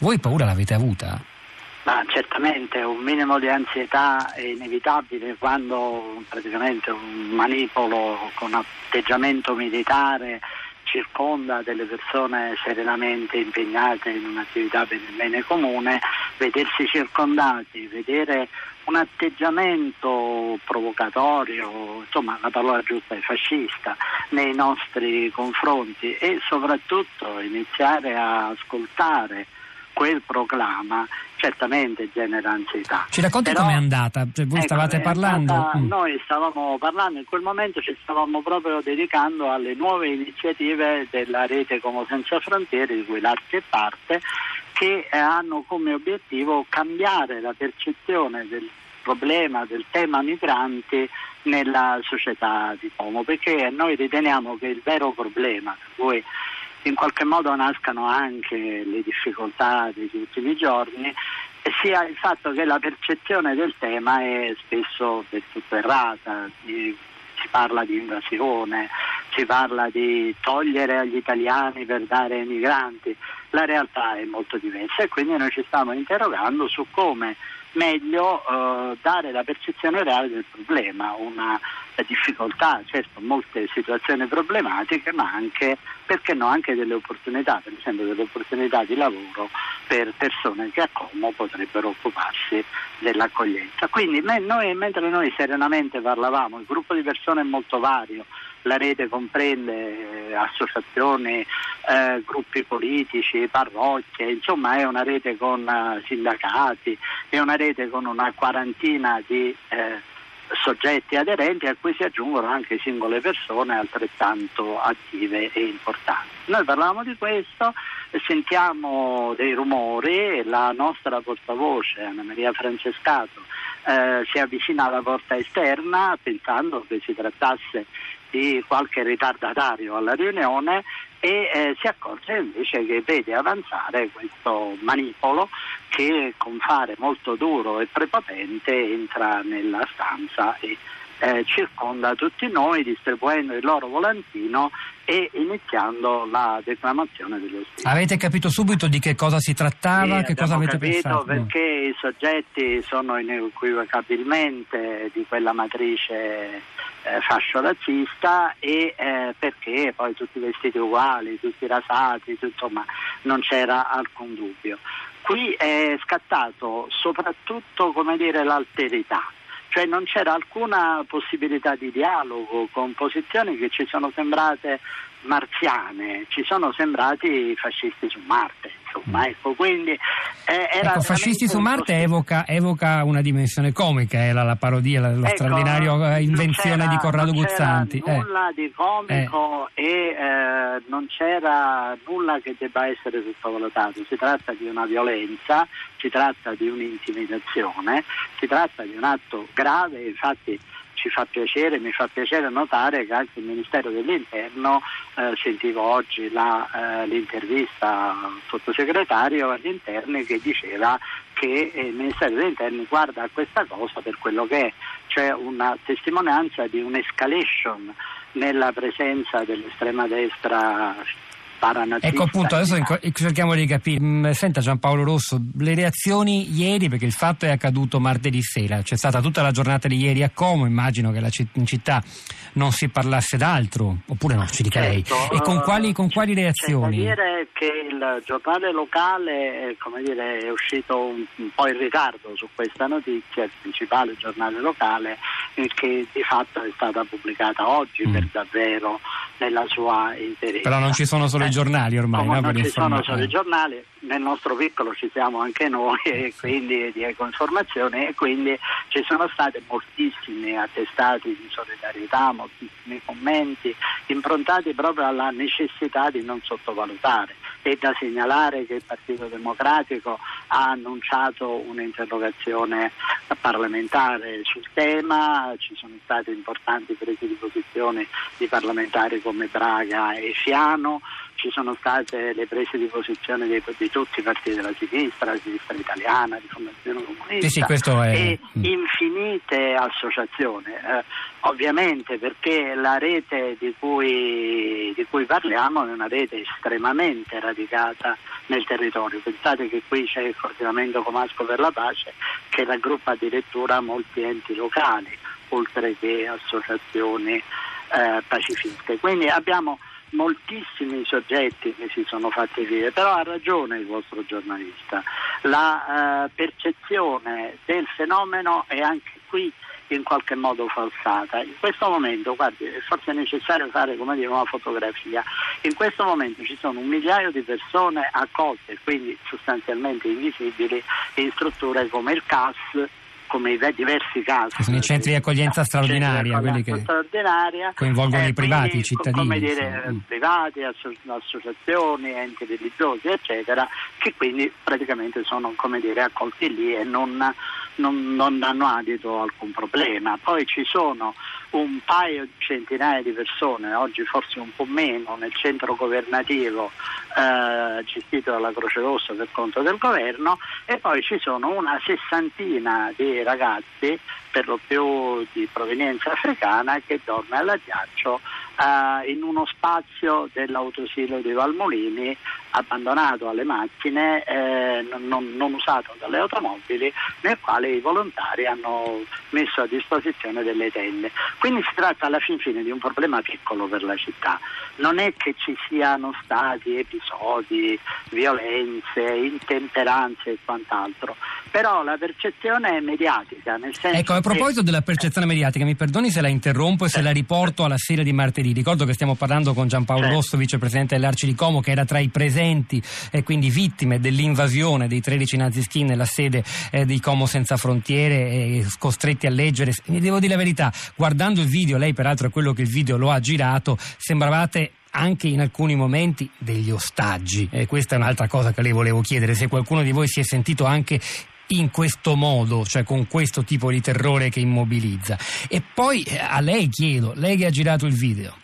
Voi paura l'avete avuta? Ma certamente un minimo di ansietà è inevitabile quando praticamente un manipolo con atteggiamento militare circonda delle persone serenamente impegnate in un'attività per il bene comune, vedersi circondati, vedere un atteggiamento provocatorio, insomma la parola giusta è fascista, nei nostri confronti e soprattutto iniziare a ascoltare quel proclama certamente genera ansietà. Ci racconti com'è andata? Cioè, voi ecco, stavate parlando? Andata, mm. Noi stavamo parlando, in quel momento ci stavamo proprio dedicando alle nuove iniziative della rete Como Senza Frontiere, di cui l'arte è parte, che hanno come obiettivo cambiare la percezione del problema, del tema migranti nella società di Como, perché noi riteniamo che il vero problema, per cui in qualche modo nascano anche le difficoltà degli ultimi giorni, sia il fatto che la percezione del tema è spesso del tutto errata. si parla di invasione, si parla di togliere agli italiani per dare ai migranti, la realtà è molto diversa e quindi noi ci stiamo interrogando su come meglio eh, dare la percezione reale del problema, una difficoltà, certo molte situazioni problematiche, ma anche, perché no, anche delle opportunità, per esempio delle opportunità di lavoro per persone che a Como potrebbero occuparsi dell'accoglienza. Quindi noi, mentre noi serenamente parlavamo, il gruppo di persone è molto vario, la rete comprende eh, associazioni, eh, gruppi politici, parrocchie, insomma è una rete con uh, sindacati, è una rete con una quarantina di eh, soggetti aderenti a cui si aggiungono anche singole persone altrettanto attive e importanti. Noi parlavamo di questo, sentiamo dei rumori, la nostra portavoce Anna Maria Francescato eh, si avvicina alla porta esterna pensando che si trattasse di qualche ritardatario alla riunione e eh, si accorge invece che vede avanzare questo manipolo che con fare molto duro e prepotente entra nella stanza e eh, circonda tutti noi distribuendo il loro volantino e iniziando la declamazione dello stesso. Avete capito subito di che cosa si trattava? Sì, che cosa avete capito pensato? perché i soggetti sono inequivocabilmente di quella matrice eh, fascio razzista e eh, perché poi tutti vestiti uguali, tutti rasati, tutto, insomma non c'era alcun dubbio. Qui è scattato soprattutto dire, l'alterità, cioè non c'era alcuna possibilità di dialogo con posizioni che ci sono sembrate marziane, ci sono sembrati fascisti su Marte insomma, ecco, quindi eh, ecco, fascisti su Marte evoca, evoca, una dimensione comica, era la parodia, la, la ecco, straordinaria eh, invenzione di Corrado Guzzanti. Non eh. nulla di comico eh. e non c'era nulla che debba essere sottovalutato, si tratta di una violenza, si tratta di un'intimidazione, si tratta di un atto grave, infatti ci fa piacere, mi fa piacere notare che anche il Ministero dell'Interno, eh, sentivo oggi la, eh, l'intervista al sottosegretario agli interni che diceva che il Ministero dell'Interno guarda a questa cosa per quello che è, cioè una testimonianza di un'escalation nella presenza dell'estrema destra Ecco appunto, adesso cerchiamo di capire. Mm, senta Giampaolo Rosso, le reazioni ieri, perché il fatto è accaduto martedì sera, c'è stata tutta la giornata di ieri a Como, immagino che in città non si parlasse d'altro, oppure no, ci dica certo, lei. E con quali, con quali reazioni? C'è da dire che il giornale locale dire, è uscito un, un, po' in ritardo su questa notizia, il principale giornale locale, che di fatto è stata pubblicata oggi mm. per davvero nella sua interezza. Però non ci sono solo eh, i giornali ormai, no? Non ci sono solo i giornali, nel nostro piccolo ci siamo anche noi e quindi di ecoinformazione e quindi ci sono state moltissimi attestati di solidarietà, moltissimi commenti improntati proprio alla necessità di non sottovalutare. È da segnalare che il Partito Democratico ha annunciato un'interrogazione parlamentare sul tema, ci sono state importanti prese di posizione di parlamentari come Braga e Fiano, ci sono state le prese di posizione di, di tutti i partiti della sinistra, la sinistra italiana, di Fondazione Comunista sì, sì, è... e infinite associazioni. Eh, ovviamente perché la rete di cui, di cui, parliamo è una rete estremamente radicata nel territorio. Pensate che qui c'è il coordinamento Comasco per la Pace che raggruppa addirittura molti enti locali, oltre che associazioni eh, pacifiste. Quindi abbiamo moltissimi soggetti che si sono fatti vivere, però ha ragione il vostro giornalista, la eh, percezione del fenomeno è anche qui in qualche modo falsata. In questo momento, guardi, è forse necessario fare come dire, una fotografia. In questo momento ci sono un migliaio di persone accolte, quindi sostanzialmente invisibili, in strutture come il CAS, come i diversi casi. Che sono i centri di accoglienza straordinaria, quelli che straordinaria, coinvolgono eh, i privati, i cittadini. Come dire, sì. privati, associazioni, enti religiosi, eccetera, che quindi praticamente sono come dire, accolti lì e non, non, non danno adito a alcun problema. Poi ci sono un paio di centinaia di persone, oggi forse un po' meno, nel centro governativo eh, gestito dalla Croce Rossa per conto del governo e poi ci sono una sessantina di ragazzi, per lo più di provenienza africana, che dorme all'aghiaccio eh, in uno spazio dell'autosilo di Valmolini abbandonato alle macchine, eh, non, non, usato dalle automobili, nel quale i volontari hanno messo a disposizione delle tende. Quindi si tratta alla fin fine di un problema piccolo per la città. Non è che ci siano stati episodi, violenze, intemperanze e quant'altro, però la percezione è mediatica. ecco, a proposito che... della percezione mediatica, mi perdoni se la interrompo e se la riporto alla sera di martedì. Ricordo che stiamo parlando con Giampaolo certo. Rosso, vicepresidente dell'Arci di Como, che era tra i presenti e quindi vittime dell'invasione dei 13 nazischini nella sede eh, di Como Senza Frontiere, e costretti a leggere. Mi devo dire la verità, guardando il video, lei peraltro è quello che il video lo ha girato, sembravate anche in alcuni momenti degli ostaggi. E questa è un'altra cosa che le volevo chiedere, se qualcuno di voi si è sentito anche in questo modo, cioè con questo tipo di terrore che immobilizza. E poi eh, a lei chiedo, lei che ha girato il video.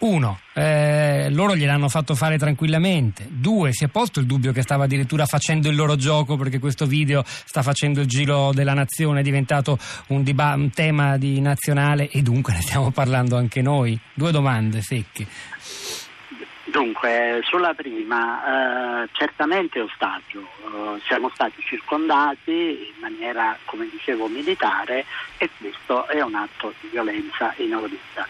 Uno, eh, loro gliel'hanno fatto fare tranquillamente. Due, si è posto il dubbio che stava addirittura facendo il loro gioco perché questo video sta facendo il giro della nazione, è diventato un, diba- un tema di nazionale e dunque ne stiamo parlando anche noi. Due domande secche. Dunque, sulla prima, eh, certamente ostaggio, eh, siamo stati circondati in maniera, come dicevo, militare e questo è un atto di violenza inaudita.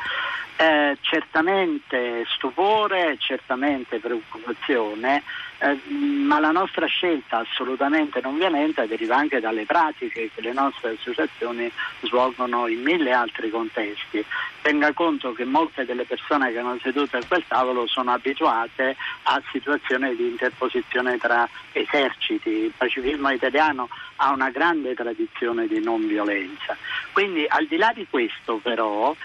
Eh, certamente stupore, certamente preoccupazione, eh, ma la nostra scelta assolutamente non violenta deriva anche dalle pratiche che le nostre associazioni svolgono in mille altri contesti. Tenga conto che molte delle persone che erano sedute a quel tavolo sono abituate a situazioni di interposizione tra eserciti. Il pacifismo italiano ha una grande tradizione di non violenza. Quindi al di là di questo però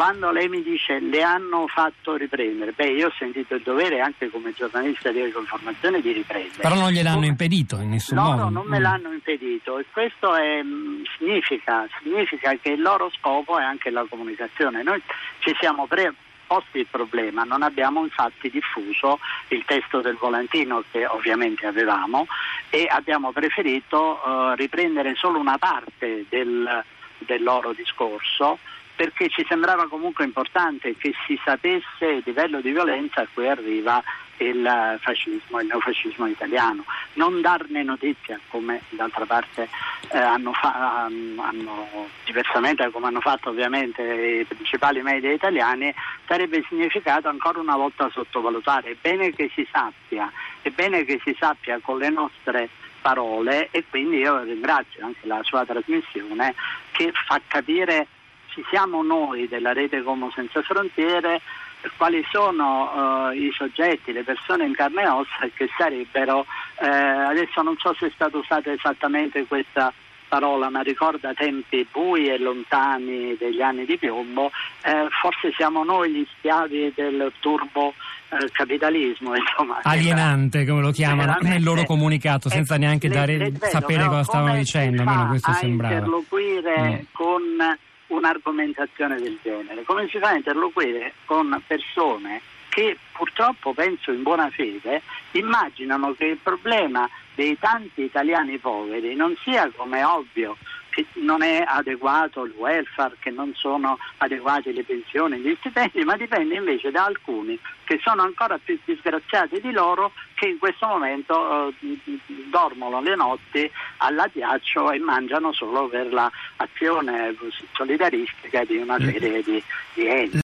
quando lei mi dice le hanno fatto riprendere, beh io ho sentito il dovere anche come giornalista di informazione di riprendere. Però non gliel'hanno come... impedito in nessun no, modo. No, non me mm. l'hanno impedito e questo è, mm, significa, significa, che il loro scopo è anche la comunicazione. Noi ci siamo pre posti il problema, non abbiamo infatti diffuso il testo del volantino che ovviamente avevamo e abbiamo preferito uh, riprendere solo una parte del, del loro discorso perché ci sembrava comunque importante che si sapesse il livello di violenza a cui arriva il fascismo, il neofascismo italiano, non darne notizia come d'altra parte eh, hanno, fa- hanno, diversamente da come hanno fatto ovviamente i principali media italiani, sarebbe significato ancora una volta sottovalutare. È bene che si sappia, è bene che si sappia con le nostre parole e quindi io ringrazio anche la sua trasmissione che fa capire ci siamo noi della rete Como Senza Frontiere, quali sono uh, i soggetti, le persone in carne e ossa che sarebbero, eh, adesso non so se è stata usata esattamente questa parola, ma ricorda tempi bui e lontani degli anni di piombo, eh, forse siamo noi gli schiavi del turbo eh, capitalismo. Insomma, Alienante, come lo chiamano nel loro comunicato, senza neanche le, dare, le, sapere cosa stavano dicendo, almeno questo sembrava. interloquire mm. con un'argomentazione del genere? Come si fa a interloquire con persone che purtroppo penso in buona fede immaginano che il problema dei tanti italiani poveri non sia come ovvio che non è adeguato il welfare, che non sono adeguate le pensioni, gli stipendi, ma dipende invece da alcuni che sono ancora più disgraziati di loro che in questo momento eh, dormono le notti all'addiaccio e mangiano solo per l'azione solidaristica di una serie di, di enti.